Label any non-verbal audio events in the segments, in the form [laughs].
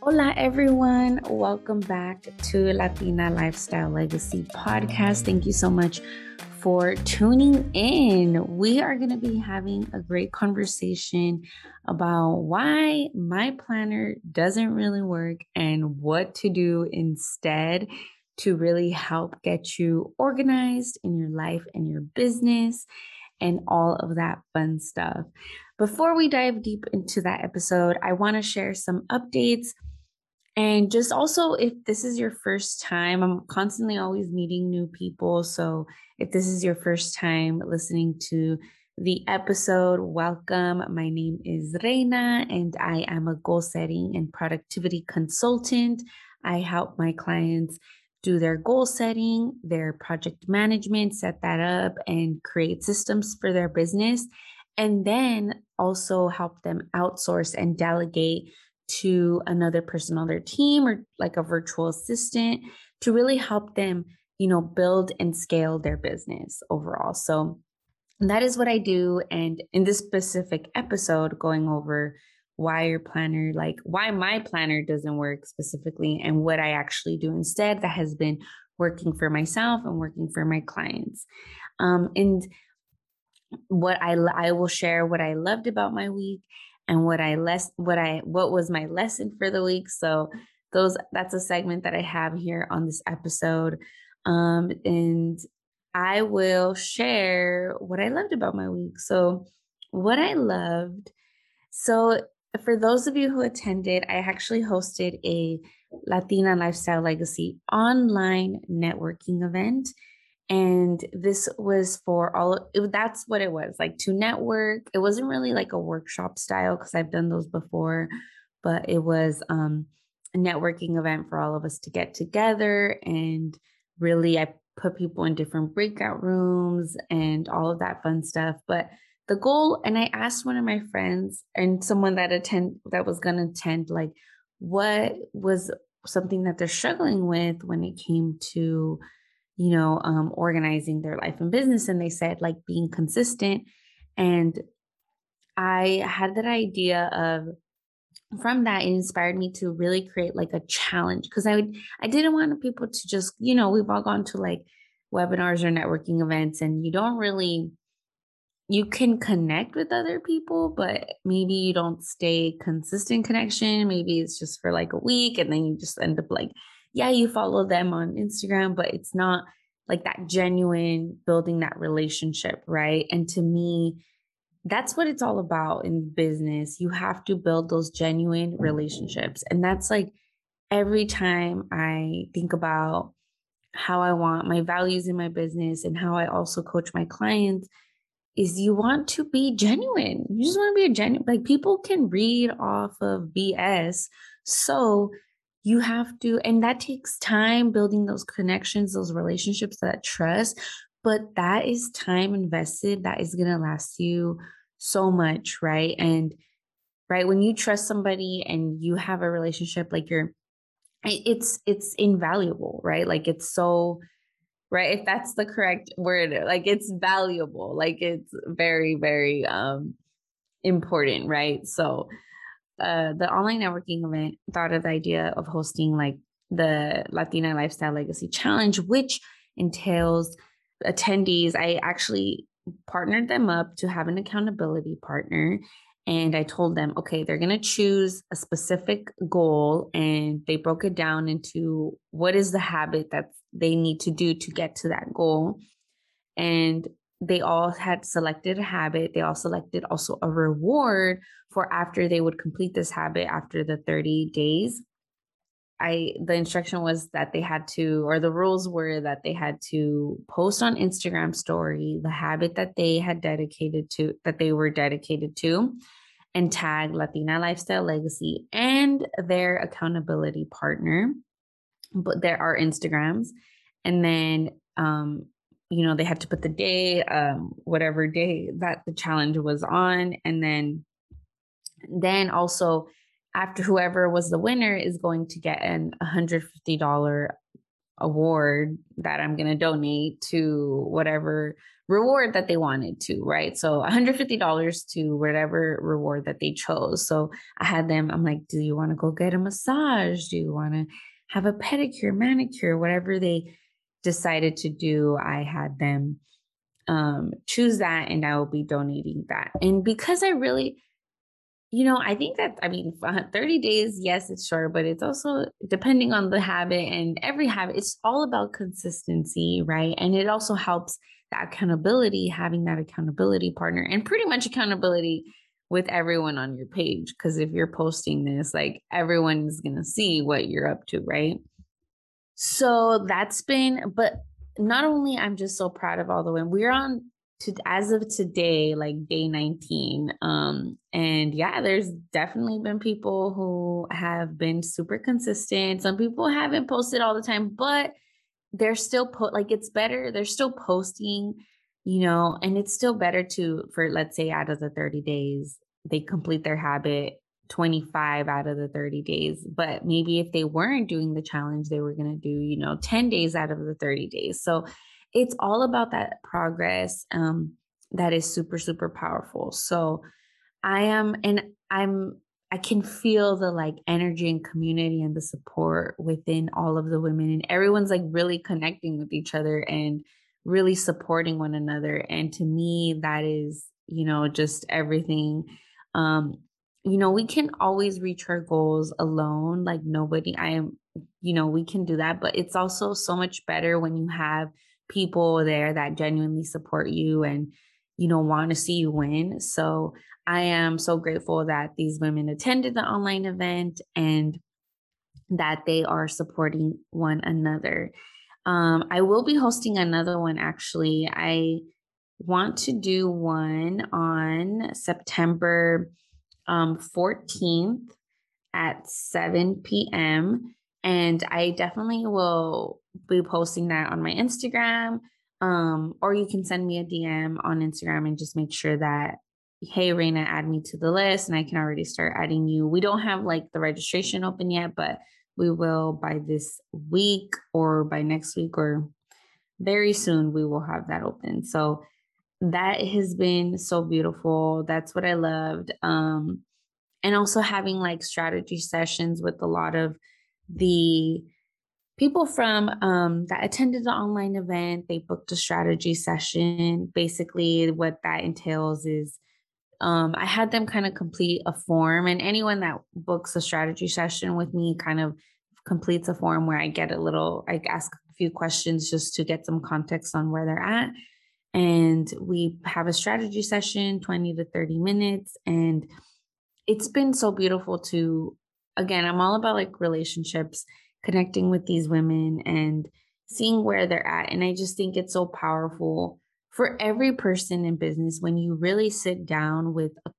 Hola, everyone. Welcome back to Latina Lifestyle Legacy Podcast. Thank you so much for tuning in. We are going to be having a great conversation about why my planner doesn't really work and what to do instead to really help get you organized in your life and your business and all of that fun stuff. Before we dive deep into that episode, I want to share some updates and just also, if this is your first time, I'm constantly always meeting new people. So if this is your first time listening to the episode, welcome. My name is Reina, and I am a goal setting and productivity consultant. I help my clients do their goal setting, their project management, set that up, and create systems for their business. And then also help them outsource and delegate to another person on their team or like a virtual assistant to really help them, you know, build and scale their business overall. So that is what I do. And in this specific episode, going over why your planner, like why my planner doesn't work specifically and what I actually do instead that has been working for myself and working for my clients. Um, and what I I will share what I loved about my week and what I less what I what was my lesson for the week. So those that's a segment that I have here on this episode. Um, and I will share what I loved about my week. So what I loved. So for those of you who attended, I actually hosted a Latina Lifestyle Legacy online networking event and this was for all it, that's what it was like to network. It wasn't really like a workshop style because i've done those before but it was um, a networking event for all of us to get together and really i put people in different breakout rooms and all of that fun stuff but the goal and i asked one of my friends and someone that attend that was going to attend like what was something that they're struggling with when it came to you know, um, organizing their life and business. And they said, like, being consistent. And I had that idea of, from that, it inspired me to really create like a challenge because I would, I didn't want people to just, you know, we've all gone to like webinars or networking events and you don't really, you can connect with other people, but maybe you don't stay consistent connection. Maybe it's just for like a week and then you just end up like yeah, you follow them on Instagram, but it's not like that genuine building that relationship, right? And to me, that's what it's all about in business. You have to build those genuine relationships. And that's like every time I think about how I want my values in my business and how I also coach my clients is you want to be genuine. You just want to be a genuine like people can read off of BS. So you have to and that takes time building those connections those relationships that trust but that is time invested that is going to last you so much right? And right when you trust somebody and you have a relationship like you're it's it's invaluable right? Like it's so right if that's the correct word like it's valuable like it's very very um important right? So uh, the online networking event thought of the idea of hosting like the Latina Lifestyle Legacy Challenge, which entails attendees. I actually partnered them up to have an accountability partner. And I told them, okay, they're going to choose a specific goal. And they broke it down into what is the habit that they need to do to get to that goal. And they all had selected a habit. They all selected also a reward for after they would complete this habit after the 30 days. I the instruction was that they had to or the rules were that they had to post on Instagram story the habit that they had dedicated to that they were dedicated to and tag Latina Lifestyle Legacy and their accountability partner. But there are Instagrams and then um you know, they had to put the day, um, whatever day that the challenge was on. And then, then also after whoever was the winner is going to get an $150 award that I'm going to donate to whatever reward that they wanted to, right? So $150 to whatever reward that they chose. So I had them, I'm like, do you want to go get a massage? Do you want to have a pedicure, manicure, whatever they decided to do? I had them um, choose that and I will be donating that. And because I really, you know, I think that, I mean, 30 days, yes, it's short, but it's also depending on the habit and every habit, it's all about consistency, right? And it also helps the accountability, having that accountability partner and pretty much accountability with everyone on your page. Because if you're posting this, like everyone's to see what you're up to, right? So that's been, but not only I'm just so proud of all the women, we're on to as of today, like day 19. Um, and yeah, there's definitely been people who have been super consistent. Some people haven't posted all the time, but they're still put like it's better, they're still posting, you know, and it's still better to for let's say out of the 30 days, they complete their habit 25 out of the 30 days. But maybe if they weren't doing the challenge, they were going to do, you know, 10 days out of the 30 days. So it's all about that progress um, that is super, super powerful. So I am, and I'm, I can feel the like energy and community and the support within all of the women, and everyone's like really connecting with each other and really supporting one another. And to me, that is, you know, just everything. Um, you know, we can always reach our goals alone. Like nobody, I am, you know, we can do that. But it's also so much better when you have people there that genuinely support you and, you know, want to see you win. So I am so grateful that these women attended the online event and that they are supporting one another. Um, I will be hosting another one actually. I want to do one on September um, 14th at 7 p.m. And I definitely will be posting that on my Instagram. Um, or you can send me a DM on Instagram and just make sure that, hey, Reina, add me to the list and I can already start adding you. We don't have like the registration open yet, but we will by this week or by next week or very soon we will have that open. So that has been so beautiful. That's what I loved. Um, and also having like strategy sessions with a lot of the people from um, that attended the online event. They booked a strategy session. Basically, what that entails is um, I had them kind of complete a form, and anyone that books a strategy session with me kind of completes a form where I get a little, I ask a few questions just to get some context on where they're at and we have a strategy session 20 to 30 minutes and it's been so beautiful to again i'm all about like relationships connecting with these women and seeing where they're at and i just think it's so powerful for every person in business when you really sit down with a,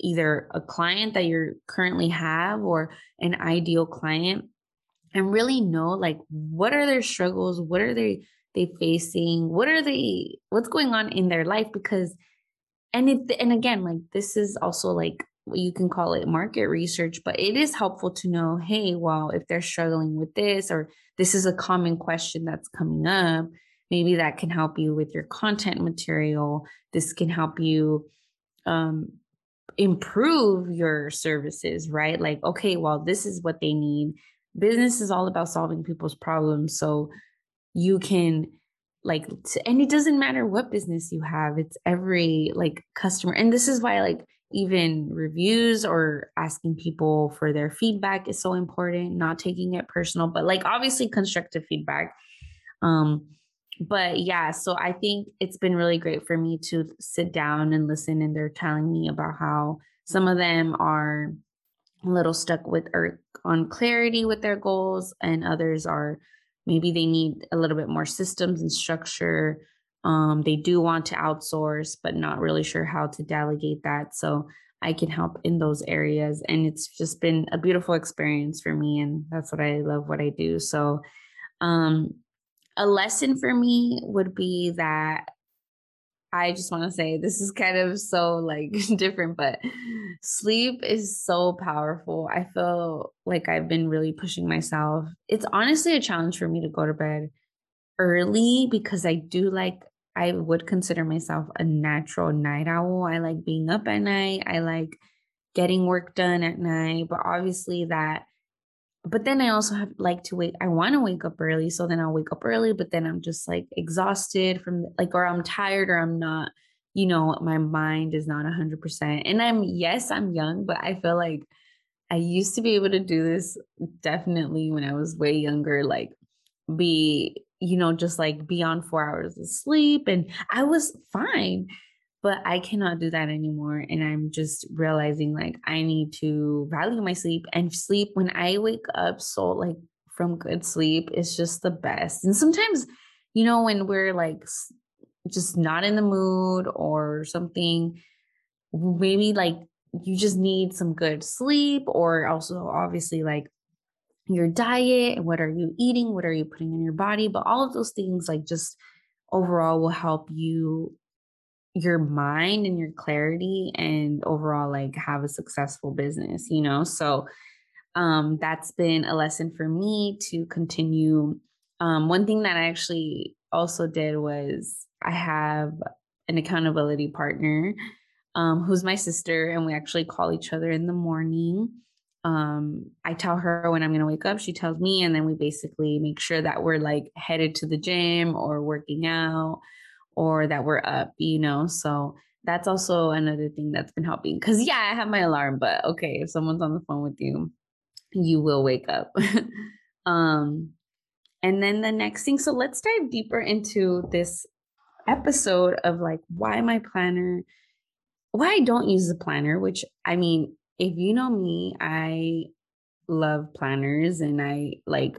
either a client that you currently have or an ideal client and really know like what are their struggles what are they they facing? What are they what's going on in their life? Because and it and again like this is also like what you can call it market research but it is helpful to know hey well if they're struggling with this or this is a common question that's coming up maybe that can help you with your content material. This can help you um improve your services right? Like okay well this is what they need. Business is all about solving people's problems so you can like and it doesn't matter what business you have it's every like customer and this is why like even reviews or asking people for their feedback is so important not taking it personal but like obviously constructive feedback. Um but yeah so i think it's been really great for me to sit down and listen and they're telling me about how some of them are a little stuck with or on clarity with their goals and others are maybe they need a little bit more systems and structure. Um, they do want to outsource but not really sure how to delegate that. So i can help in those areas and it's just been a beautiful experience for me and that's what i love what i do. So um, a lesson for me would be that I just want to say this is kind of so like [laughs] different, but sleep is so powerful. I feel like I've been really pushing myself. It's honestly a challenge for me to go to bed early because I do like I would consider myself a natural night owl. I like being up at night. I like getting work done at night, but obviously that but then I also have like to wake I want to wake up early, so then I'll wake up early, but then I'm just like exhausted from like or I'm tired or I'm not, you know, my mind is not 100%. And I'm yes, I'm young, but I feel like I used to be able to do this definitely when I was way younger like be you know just like beyond 4 hours of sleep and I was fine but I cannot do that anymore. And I'm just realizing like I need to value my sleep and sleep when I wake up. So, like, from good sleep is just the best. And sometimes, you know, when we're like just not in the mood or something, maybe like you just need some good sleep, or also obviously like your diet and what are you eating, what are you putting in your body, but all of those things like just overall will help you your mind and your clarity and overall like have a successful business you know? So um that's been a lesson for me to continue. Um one thing that i actually also did was i have an accountability partner um who's my sister and we actually call each other in the morning. Um i tell her when i'm going to wake up she tells me and then we basically make sure that we're like headed to the gym or working out or that we're up, you know? So that's also another thing that's been helping. Cause yeah, I have my alarm, but okay, if someone's on the phone with you, you will wake up. [laughs] um, and then the next thing, so let's dive deeper into this episode of like why my planner, why I don't use the planner, which I mean, if you know me, I love planners and I like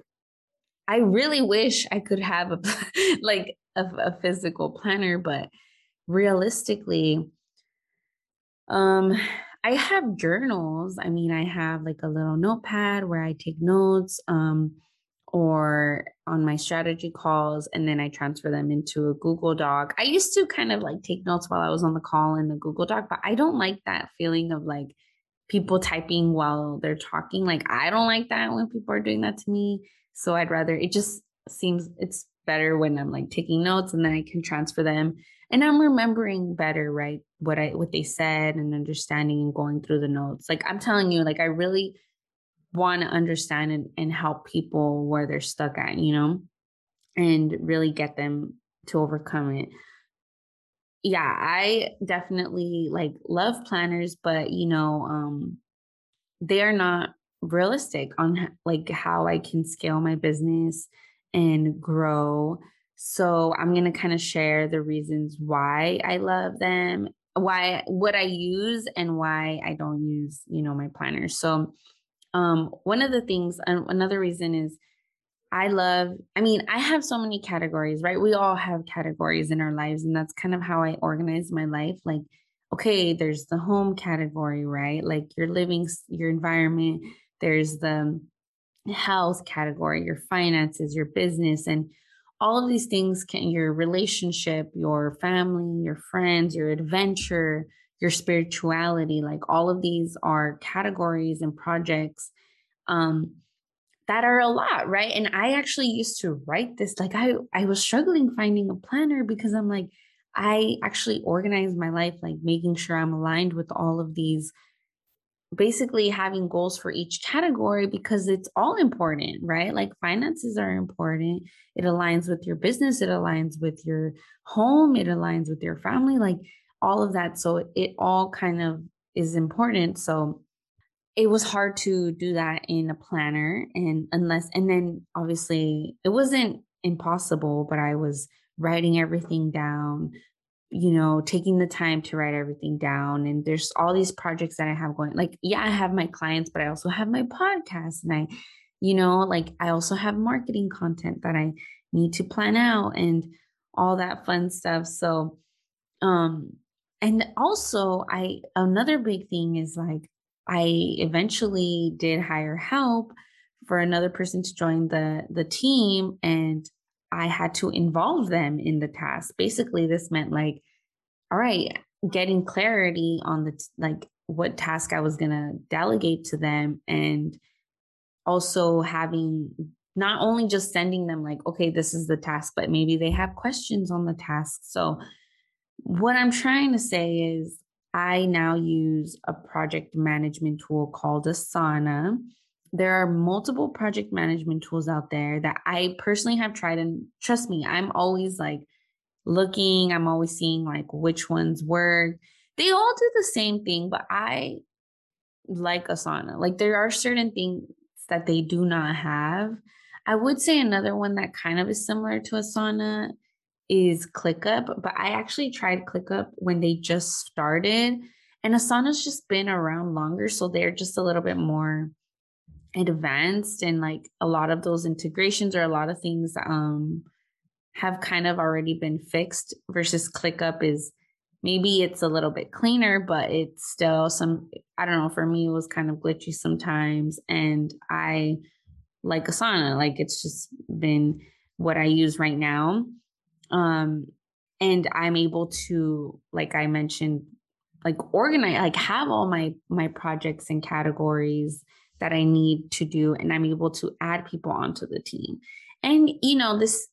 I really wish I could have a [laughs] like a, a physical planner, but realistically, um, I have journals. I mean, I have like a little notepad where I take notes, um, or on my strategy calls, and then I transfer them into a Google Doc. I used to kind of like take notes while I was on the call in the Google Doc, but I don't like that feeling of like people typing while they're talking. Like, I don't like that when people are doing that to me. So I'd rather, it just seems, it's better when I'm like taking notes and then I can transfer them and I'm remembering better, right? What I what they said and understanding and going through the notes. Like I'm telling you, like I really want to understand and, and help people where they're stuck at, you know, and really get them to overcome it. Yeah, I definitely like love planners, but you know, um they are not realistic on like how I can scale my business and grow. So I'm going to kind of share the reasons why I love them, why what I use and why I don't use, you know, my planners. So um one of the things another reason is I love, I mean, I have so many categories, right? We all have categories in our lives, and that's kind of how I organize my life. Like, okay, there's the home category, right? Like your living, your environment, there's the health category, your finances, your business, and all of these things can your relationship, your family, your friends, your adventure, your spirituality, like all of these are categories and projects um, that are a lot, right? And I actually used to write this, like I I was struggling finding a planner because I'm like, I actually organize my life, like making sure I'm aligned with all of these basically having goals for each category because it's all important, right? Like finances are important. It aligns with your business, it aligns with your home, it aligns with your family, like all of that. So it all kind of is important. So it was hard to do that in a planner and unless and then obviously it wasn't impossible, but I was writing everything down, you know, taking the time to write everything down. And there's all these projects that I have going. Like, yeah, I have my clients, but I also have my podcast. And I, you know, like I also have marketing content that I need to plan out and all that fun stuff. So, um, and also I another big thing is like I eventually did hire help for another person to join the the team and I had to involve them in the task. Basically, this meant like, all right, getting clarity on the like what task I was gonna delegate to them, and also having not only just sending them like, okay, this is the task, but maybe they have questions on the task. So, what I'm trying to say is, I now use a project management tool called Asana. There are multiple project management tools out there that I personally have tried. And trust me, I'm always like looking, I'm always seeing like which ones work. They all do the same thing, but I like Asana. Like there are certain things that they do not have. I would say another one that kind of is similar to Asana is ClickUp, but I actually tried ClickUp when they just started, and Asana's just been around longer, so they're just a little bit more advanced and like a lot of those integrations or a lot of things um have kind of already been fixed versus ClickUp is maybe it's a little bit cleaner, but it's still some, I don't know, for me, it was kind of glitchy sometimes. And I like Asana, like it's just been what I use right now. Um, and I'm able to, like I mentioned, like organize, like have all my my projects and categories that I need to do, and I'm able to add people onto the team. And you know, this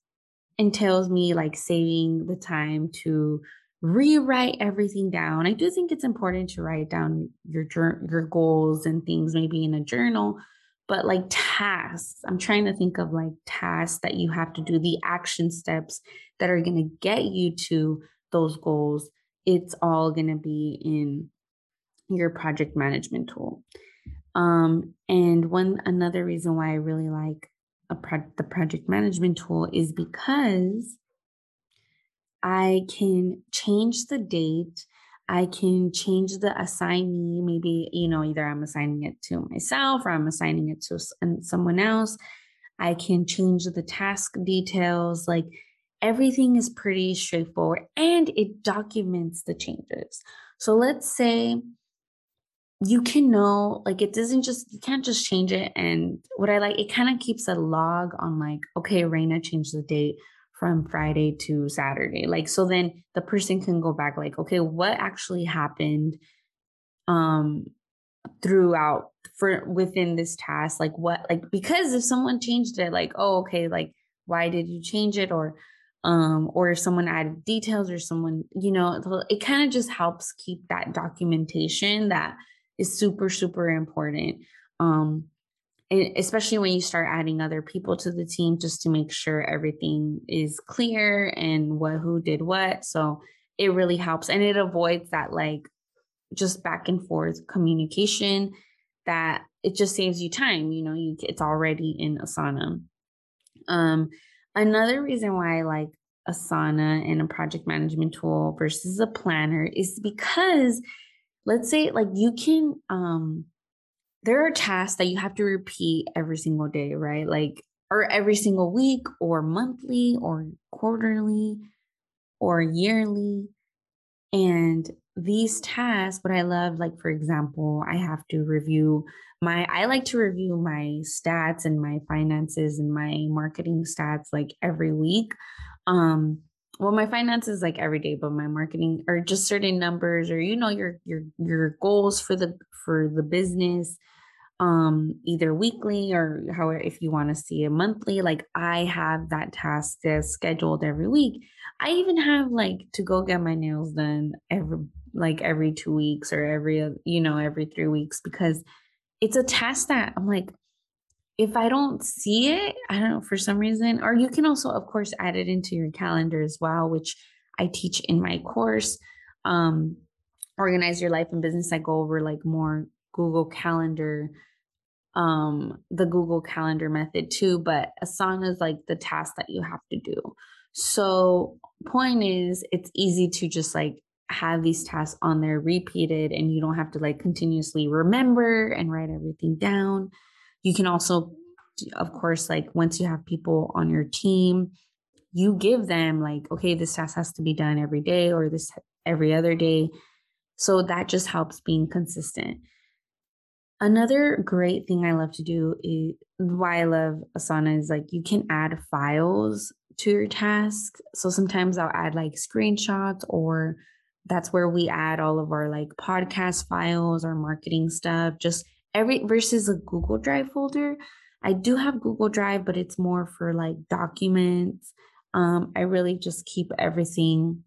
entails me like saving the time to rewrite everything down. I do think it's important to write down your your goals and things maybe in a journal, but like tasks, I'm trying to think of like tasks that you have to do, the action steps that are going to get you to those goals. It's all going to be in your project management tool. Um, and one another reason why I really like a pro- the project management tool is because I can change the date. I can change the assignee. Maybe, you know, either I'm assigning it to myself or I'm assigning it to someone else. I can change the task details. Like everything is pretty straightforward and it documents the changes. So let's say you can know, like, it doesn't just, you can't just change it. And what I like, it kind of keeps a log on, like, okay, Reina changed the date from Friday to Saturday. Like so then the person can go back like okay, what actually happened um throughout for within this task like what like because if someone changed it like oh okay like why did you change it or um or if someone added details or someone you know it kind of just helps keep that documentation that is super super important. Um and especially when you start adding other people to the team just to make sure everything is clear and what who did what. So it really helps and it avoids that like just back and forth communication that it just saves you time you know you it's already in asana. Um another reason why i like asana and a project management tool versus a planner is because let's say like you can um there are tasks that you have to repeat every single day, right? Like, or every single week, or monthly, or quarterly, or yearly. And these tasks, what I love, like, for example, I have to review my, I like to review my stats and my finances and my marketing stats like every week. Um, well my finances like every day but my marketing or just certain numbers or you know your your your goals for the for the business um either weekly or how if you want to see a monthly like i have that task that's scheduled every week. I even have like to go get my nails done every like every two weeks or every you know every three weeks because it's a task that i'm like if I don't see it, I don't know, for some reason, or you can also, of course, add it into your calendar as well, which I teach in my course. Um, organize your life and business. I go over like more Google Calendar, um, the Google Calendar method too, but Asana is like the task that you have to do. So, point is, it's easy to just like have these tasks on there repeated, and you don't have to like continuously remember and write everything down. You can also, of course, like once you have people on your team, you give them like, okay, this task has to be done every day or this every other day. So that just helps being consistent. Another great thing I love to do is why I love Asana is like you can add files to your tasks. So sometimes I'll add like screenshots or that's where we add all of our like podcast files or marketing stuff, just every versus a Google Drive folder. I do have Google Drive, but it's more for like documents. Um, I really just keep everything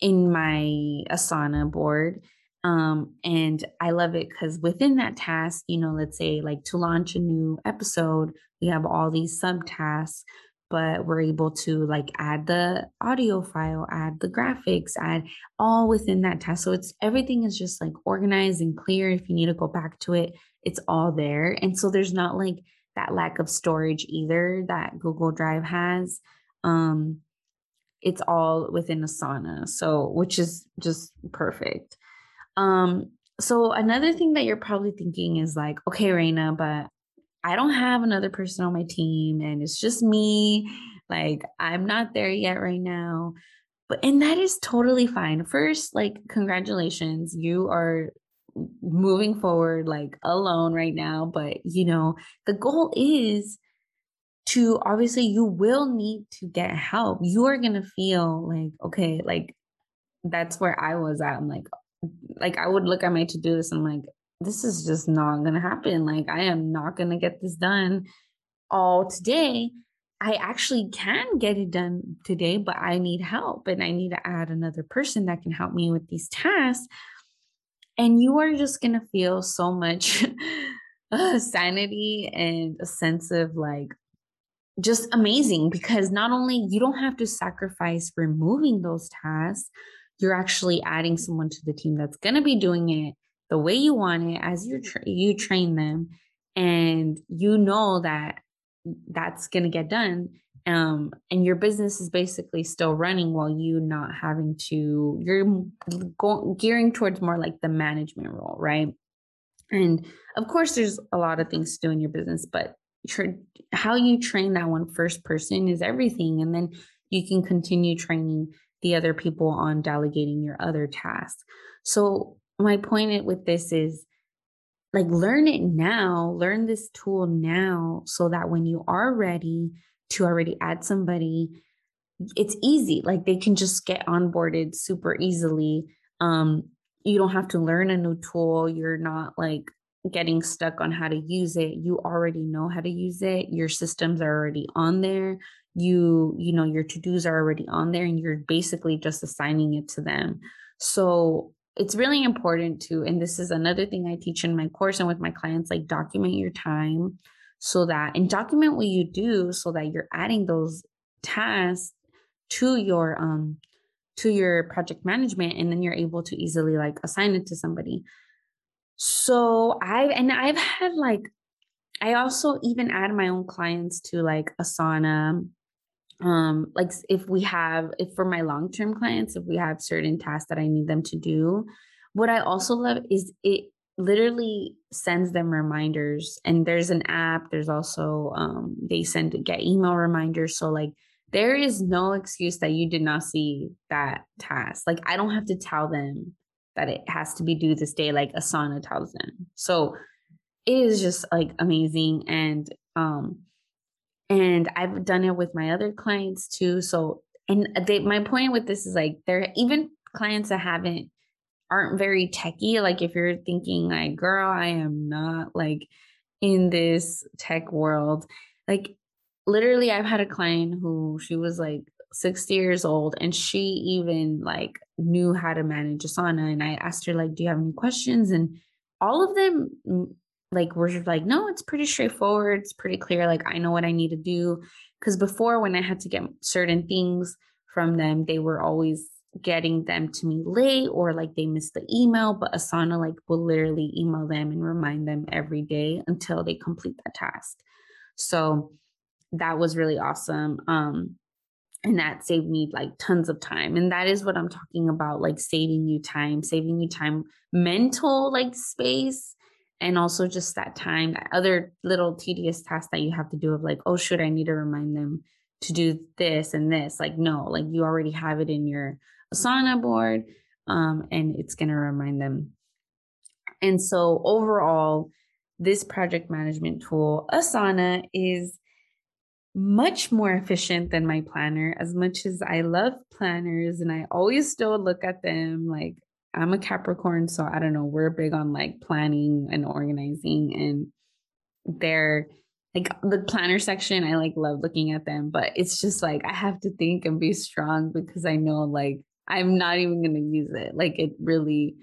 in my Asana board. Um, and I love it because within that task, you know, let's say like to launch a new episode, we have all these subtasks, but we're able to like add the audio file, add the graphics, add all within that task. So it's everything is just like organized and clear. If you need to go back to it, it's all there. And so there's not like that lack of storage either that Google Drive has. Um, it's all within Asana. So, which is just perfect. Um, so another thing that you're probably thinking is like, okay, Reina, but I don't have another person on my team and it's just me. Like, I'm not there yet right now. But, and that is totally fine. First, like, congratulations. You are moving forward like alone right now. But, you know, the goal is to obviously you will need to get help. You are going to feel like, okay, like that's where I was at. I'm like, like I would look at my to do list and I'm like, this is just not going to happen. Like, I am not going to get this done all today. I actually can get it done today, but I need help and I need to add another person that can help me with these tasks. And you are just going to feel so much [laughs] uh, sanity and a sense of like, just amazing because not only you don't have to sacrifice removing those tasks, you're actually adding someone to the team that's going to be doing it the way you want it as you tra- you train them and you know that that's going to get done um, and your business is basically still running while you not having to you're going gearing towards more like the management role right? And of course there's a lot of things to do in your business but how you train that one first person is everything and then you can continue training the other people on delegating your other tasks. So my point with this is like learn it now learn this tool now so that when you are ready to already add somebody it's easy. Like they can just get onboarded super easily. Um you don't have to learn a new tool. You're not like getting stuck on how to use it. You already know how to use it. Your systems are already on there. You you know your to-dos are already on there and you're basically just assigning it to them. So it's really important to and this is another thing i teach in my course and with my clients like document your time so that and document what you do so that you're adding those tasks to your um to your project management and then you're able to easily like assign it to somebody so I've and I've had like I also even add my own clients to like Asana. Um, like if we have if for my long-term clients, if we have certain tasks that I need them to do, what I also love is it literally sends them reminders and there's an app there's also um they send get email reminders so like there is no excuse that you did not see that task like i don't have to tell them that it has to be due this day, like Asana tells them. So it is just like amazing. And um, and I've done it with my other clients too. So and they my point with this is like there even clients that haven't aren't very techy. Like if you're thinking like, girl, I am not like in this tech world. Like literally I've had a client who she was like 60 years old and she even like knew how to manage Asana. And I asked her, like, do you have any questions? And all of them mm, like were like, no, it's pretty straightforward. It's pretty clear. Like I know what I need to do. Cause before when I had to get certain things from them, they were always getting them to me late or like they missed the email. But Asana like will literally email them and remind them every day until they complete that task. So that was really awesome. Um, and that saved me like tons of time and that is what i'm talking about like saving you time saving you time mental like space and also just that time that other little tedious tasks that you have to do of like oh should i need to remind them to do this and this like no like you already have it in your asana board um, and it's going to remind them. And so overall this project management tool asana is much more efficient than my planner. As much as I love planners and I always still look at them like I'm a Capricorn so I don't know we're big on like planning and organizing and they're like the planner section, I like love looking at them, but it's just like I have to think and be strong because I know like I'm not even going to use it. Like it really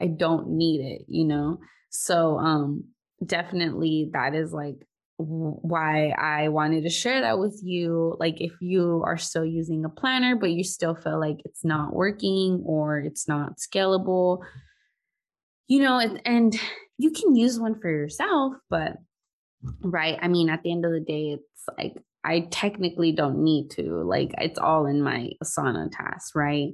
I don't need it, you know? So um definitely that is like why I wanted to share that with you. Like, if you are still using a planner, but you still feel like it's not working or it's not scalable, you know, and, and you can use one for yourself, but right. I mean, at the end of the day, it's like I technically don't need to, like, it's all in my Asana task, right?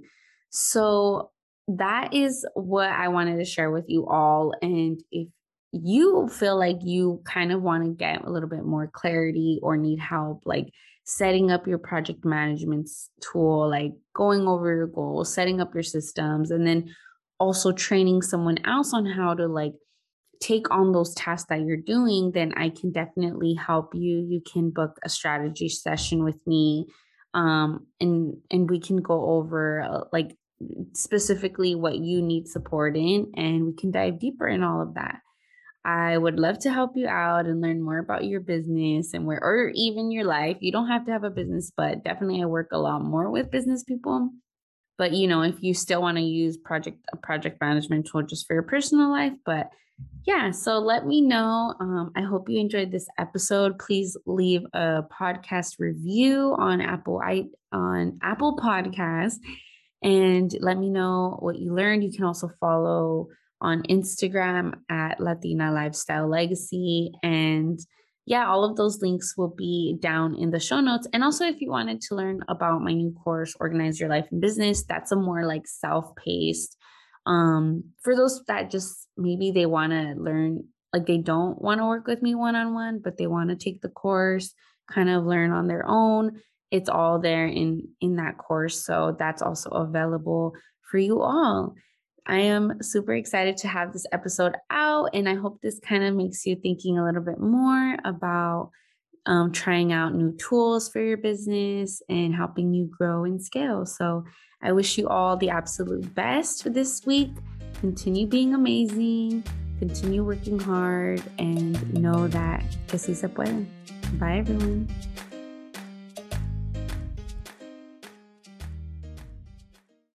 So, that is what I wanted to share with you all. And if you feel like you kind of want to get a little bit more clarity or need help, like setting up your project management tool, like going over your goals, setting up your systems, and then also training someone else on how to like take on those tasks that you're doing, then I can definitely help you. You can book a strategy session with me. Um, and and we can go over uh, like specifically what you need support in and we can dive deeper in all of that I would love to help you out and learn more about your business and where, or even your life. You don't have to have a business, but definitely I work a lot more with business people. But you know, if you still want to use project a project management tool just for your personal life, but yeah, so let me know. Um, I hope you enjoyed this episode. Please leave a podcast review on Apple I on Apple Podcast, and let me know what you learned. You can also follow on Instagram at Latina Lifestyle Legacy. And yeah, all of those links will be down in the show notes. And also, if you wanted to learn about my new course, Organize Your Life and Business, that's a more like self paced. Um, for those that just maybe they want to learn, like they don't want to work with me one on one, but they want to take the course, kind of learn on their own. It's all there in in that course, so that's also available for you all. I am super excited to have this episode out, and I hope this kind of makes you thinking a little bit more about um, trying out new tools for your business and helping you grow and scale. So, I wish you all the absolute best for this week. Continue being amazing, continue working hard, and know that que sí se puede. Bye, everyone.